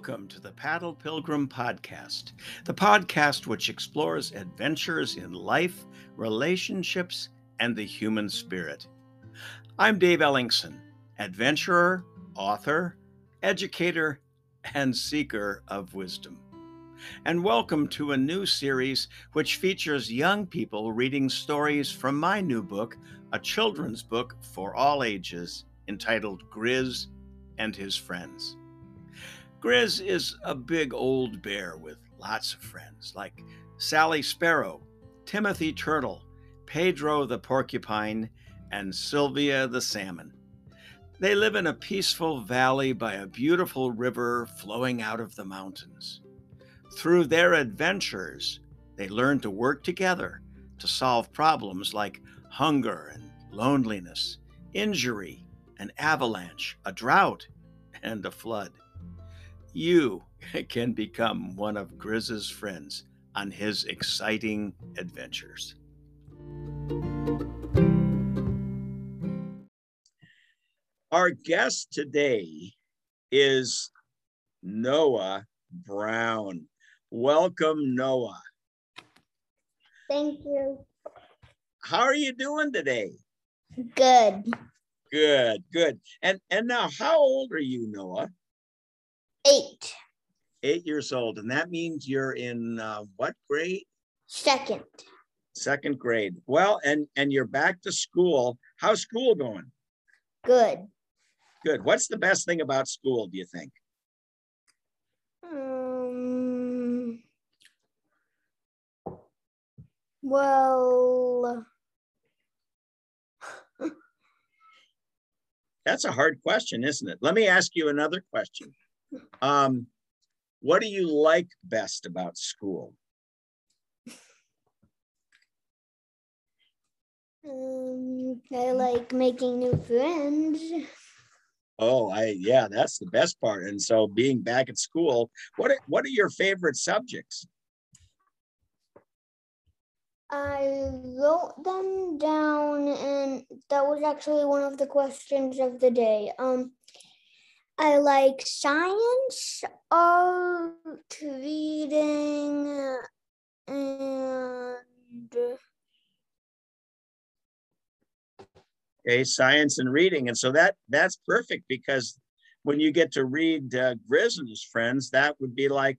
Welcome to the Paddle Pilgrim Podcast, the podcast which explores adventures in life, relationships, and the human spirit. I'm Dave Ellingson, adventurer, author, educator, and seeker of wisdom. And welcome to a new series which features young people reading stories from my new book, a children's book for all ages entitled Grizz and His Friends. Grizz is a big old bear with lots of friends, like Sally Sparrow, Timothy Turtle, Pedro the porcupine, and Sylvia the salmon. They live in a peaceful valley by a beautiful river flowing out of the mountains. Through their adventures, they learn to work together to solve problems like hunger and loneliness, injury, an avalanche, a drought, and a flood you can become one of Grizz's friends on his exciting adventures. Our guest today is Noah Brown. Welcome, Noah. Thank you. How are you doing today? Good. Good, good. And and now how old are you, Noah? Eight. Eight years old. And that means you're in uh, what grade? Second. Second grade. Well, and and you're back to school. How's school going? Good. Good. What's the best thing about school, do you think? Um, well, That's a hard question, isn't it? Let me ask you another question. Um, what do you like best about school? um, I like making new friends. Oh, I yeah, that's the best part. And so being back at school, what are, what are your favorite subjects? I wrote them down, and that was actually one of the questions of the day. Um, I like science, art, reading, and okay science and reading. And so that that's perfect because when you get to read uh, grizz and his friends that would be like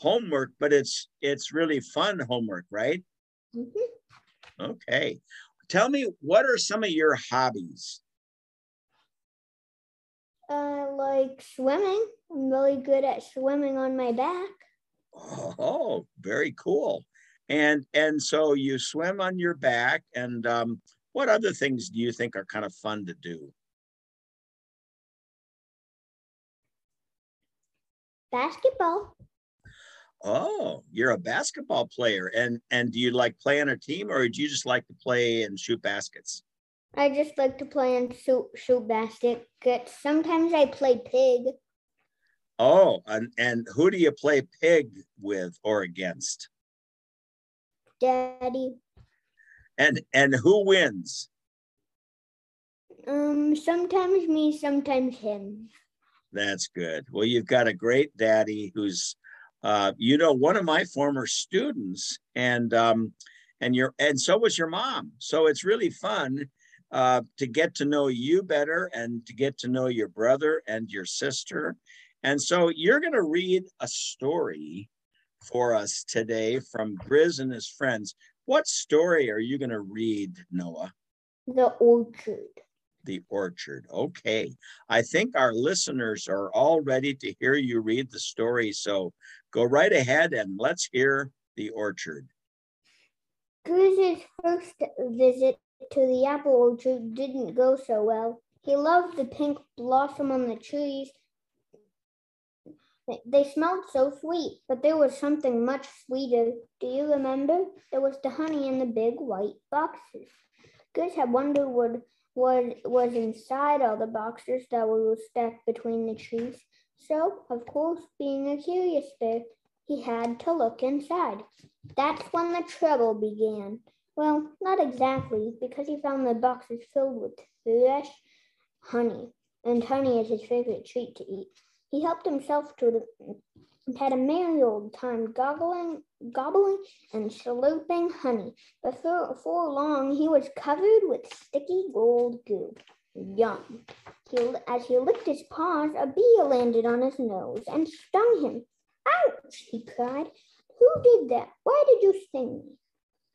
homework but it's it's really fun homework right? Mhm. okay. Tell me what are some of your hobbies I like swimming. I'm really good at swimming on my back. oh very cool and and so you swim on your back and um, what other things do you think are kind of fun to do Basketball. oh you're a basketball player and and do you like play on a team or do you just like to play and shoot baskets I just like to play and shoot shoot baskets. Sometimes I play pig. Oh, and, and who do you play pig with or against? Daddy. And and who wins? Um, sometimes me, sometimes him. That's good. Well, you've got a great daddy who's, uh, you know, one of my former students, and um, and your and so was your mom. So it's really fun uh, to get to know you better and to get to know your brother and your sister. And so you're going to read a story for us today from Grizz and his friends. What story are you going to read, Noah? The orchard. The Orchard. Okay. I think our listeners are all ready to hear you read the story. So go right ahead and let's hear The Orchard. Grizz's first visit to the apple orchard didn't go so well. He loved the pink blossom on the trees. They- smelled so sweet, but there was something much sweeter. Do you remember? There was the honey in the big white boxes. Grizz had wondered what, what was inside all the boxes that were stacked between the trees. So, of course, being a curious bear, he had to look inside. That's when the trouble began. Well, not exactly, because he found the boxes filled with fresh honey, and honey is his favorite treat to eat. He helped himself to the and had a merry old time gobbling, gobbling and slurping honey. Before, long, he was covered with sticky gold goo. Yum! He, as he licked his paws, a bee landed on his nose and stung him. Ouch! he cried. Who did that? Why did you sting me?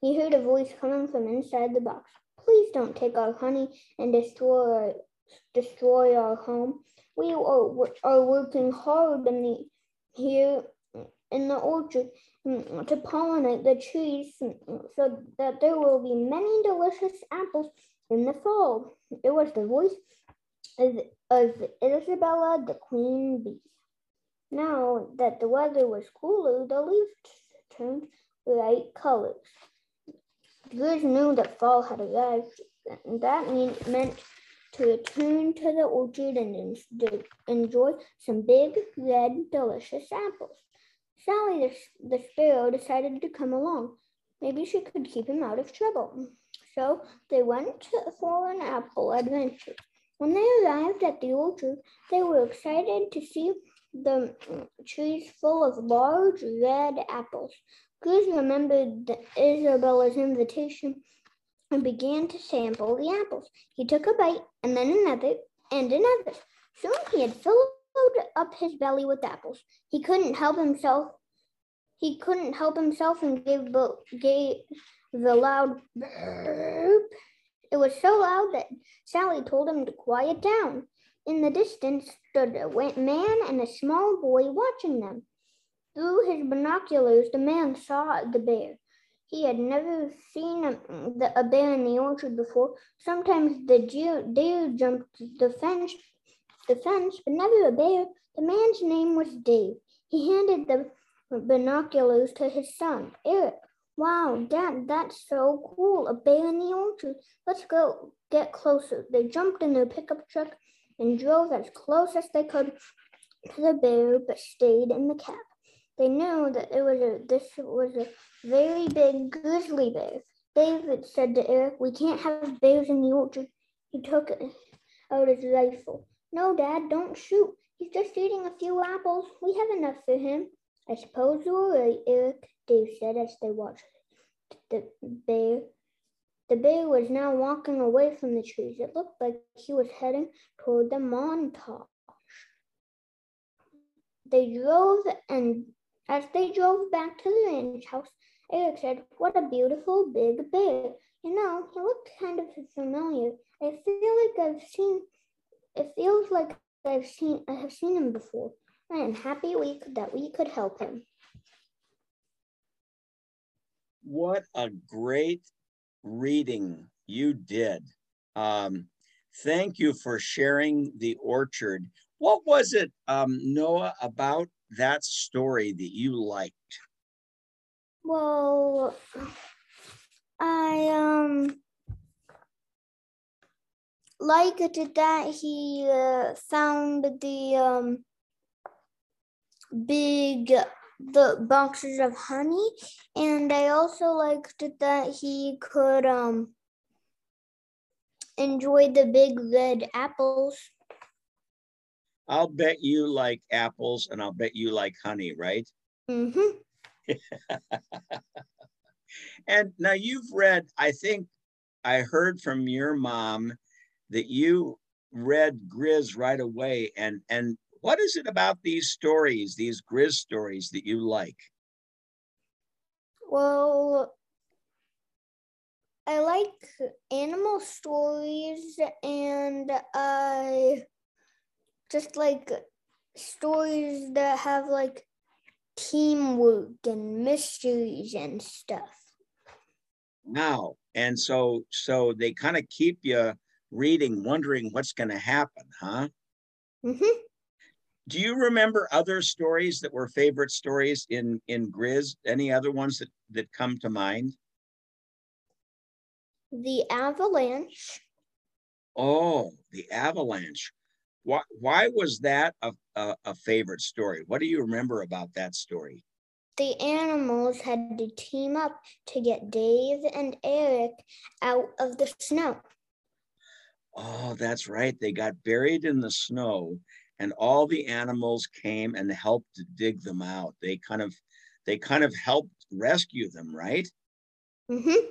He heard a voice coming from inside the box. Please don't take our honey and destroy our, destroy our home. We are, are working hard in the here in the orchard mm, to pollinate the trees so that there will be many delicious apples in the fall. It was the voice of, of Isabella the queen bee. Now that the weather was cooler, the leaves turned bright colors. Goose knew that fall had arrived, and that meant to return to the orchard and enjoy some big, red, delicious apples. Sally the, the sparrow decided to come along. Maybe she could keep him out of trouble. So they went for an apple adventure. When they arrived at the orchard, they were excited to see the mm, trees full of large red apples. Goose remembered Isabella's invitation and began to sample the apples. He took a bite and then another and another. Soon he had filled up his belly with apples. He couldn't help himself. He couldn't help himself and gave, gave the loud burp. It was so loud that Sally told him to quiet down. In the distance stood a man and a small boy watching them. Through his binoculars, the man saw the bear. He had never seen a, the, a bear in the orchard before. Sometimes the deer, jumped the fence, the fence, but never a bear. The man's name was Dave. He handed the binoculars to his son, Eric. Wow, Dad, that's so cool. A bear in the orchard. Let's go get closer. They jumped in their pickup truck and drove as close as they could to the bear, but stayed in the cab. They knew that it was a this was a very big grizzly bear. David said to Eric, We can't have bears in the orchard. He took out his rifle. No, Dad, don't shoot. He's just eating a few apples. We have enough for him. I suppose you're right, Eric, Dave said as they watched the bear. The bear was now walking away from the trees. It looked like he was heading toward the montage. They drove and as they drove back to the ranch house, Eric said, What a beautiful big bear. You know, he looked kind of familiar. I feel like I've seen it feels like I've seen I have seen him before. I am happy we could, that we could help him. What a great reading you did. Um, thank you for sharing the orchard. What was it, um, Noah, about that story that you liked? Well, I um liked that he uh, found the um big the boxes of honey and I also liked that he could um enjoy the big red apples. I'll bet you like apples and I'll bet you like honey, right? Mm-hmm. and now you've read, I think I heard from your mom that you read Grizz right away. And and what is it about these stories, these Grizz stories that you like? Well, I like animal stories and I just like stories that have like teamwork and mysteries and stuff. Wow. And so so they kind of keep you reading, wondering what's going to happen, huh? Mm-hmm. Do you remember other stories that were favorite stories in in Grizz? Any other ones that that come to mind? The avalanche. Oh, the avalanche. Why, why was that a, a, a favorite story? What do you remember about that story? The animals had to team up to get Dave and Eric out of the snow. Oh, that's right. They got buried in the snow and all the animals came and helped to dig them out. They kind of they kind of helped rescue them, right? Mm-hmm.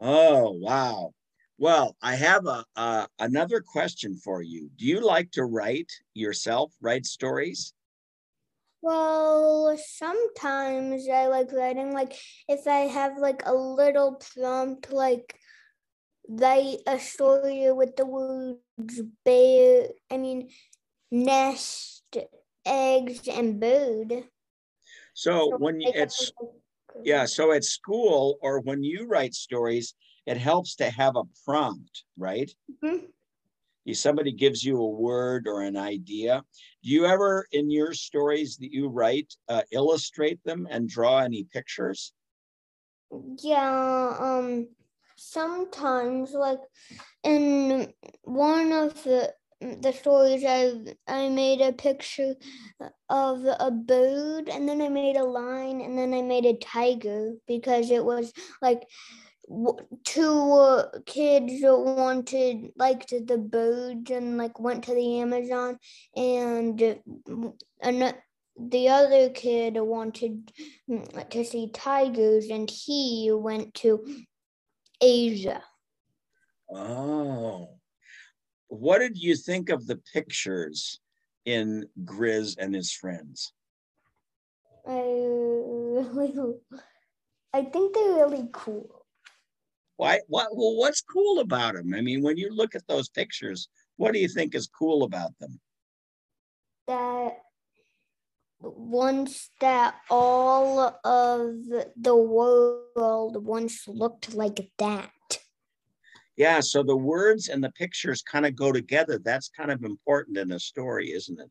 Oh, wow. Well, I have a uh, another question for you. Do you like to write yourself, write stories? Well, sometimes I like writing. Like if I have like a little prompt, like write a story with the words bear. I mean, nest, eggs, and bird. So when you, it's yeah, so at school or when you write stories, it helps to have a prompt, right? Mm-hmm. Somebody gives you a word or an idea. Do you ever, in your stories that you write, uh, illustrate them and draw any pictures? Yeah, um, sometimes, like in one of the the stories I I made a picture of a bird and then I made a line and then I made a tiger because it was like two kids wanted liked the birds and like went to the Amazon and mm, and the other kid wanted mm, to see tigers and he went to Asia. Oh what did you think of the pictures in Grizz and his friends? I really, I think they're really cool. Why? What? Well, what's cool about them? I mean, when you look at those pictures, what do you think is cool about them? That once that all of the world once looked like that. Yeah, so the words and the pictures kind of go together. That's kind of important in a story, isn't it?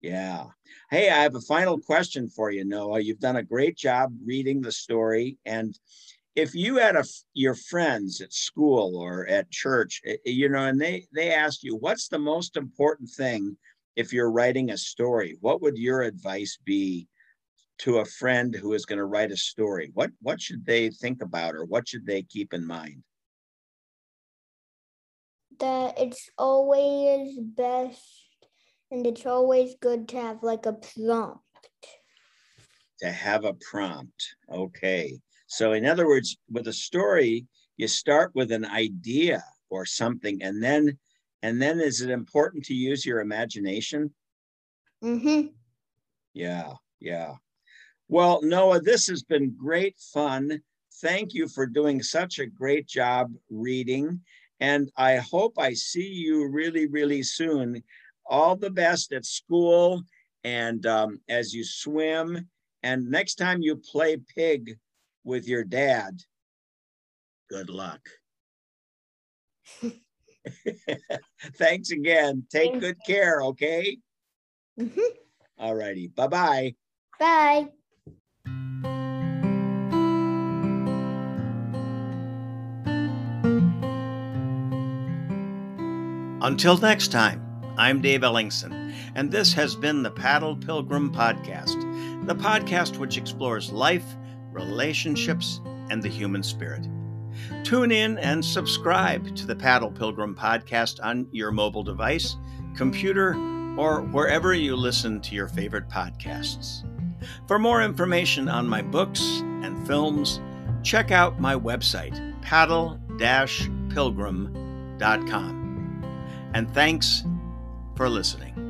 Yeah. Hey, I have a final question for you, Noah. You've done a great job reading the story. And if you had a, your friends at school or at church, eh, eh, you know, and they, they asked you, what's the most important thing if you're writing a story? What would your advice be to a friend who is going to write a story? What, what should they think about or what should they keep in mind? that it's always best and it's always good to have like a prompt. To have a prompt. Okay. So, in other words, with a story, you start with an idea or something, and then, and then is it important to use your imagination? Mm-hmm. Yeah, yeah. Well, Noah, this has been great fun. Thank you for doing such a great job reading. And I hope I see you really, really soon. All the best at school and um, as you swim. And next time you play pig with your dad, good luck. Thanks again. Take Thanks. good care, okay? Mm-hmm. All righty. Bye-bye. Bye. Until next time, I'm Dave Ellingson, and this has been the Paddle Pilgrim Podcast, the podcast which explores life, relationships, and the human spirit. Tune in and subscribe to the Paddle Pilgrim Podcast on your mobile device, computer, or wherever you listen to your favorite podcasts. For more information on my books and films, check out my website, paddle-pilgrim.com and thanks for listening.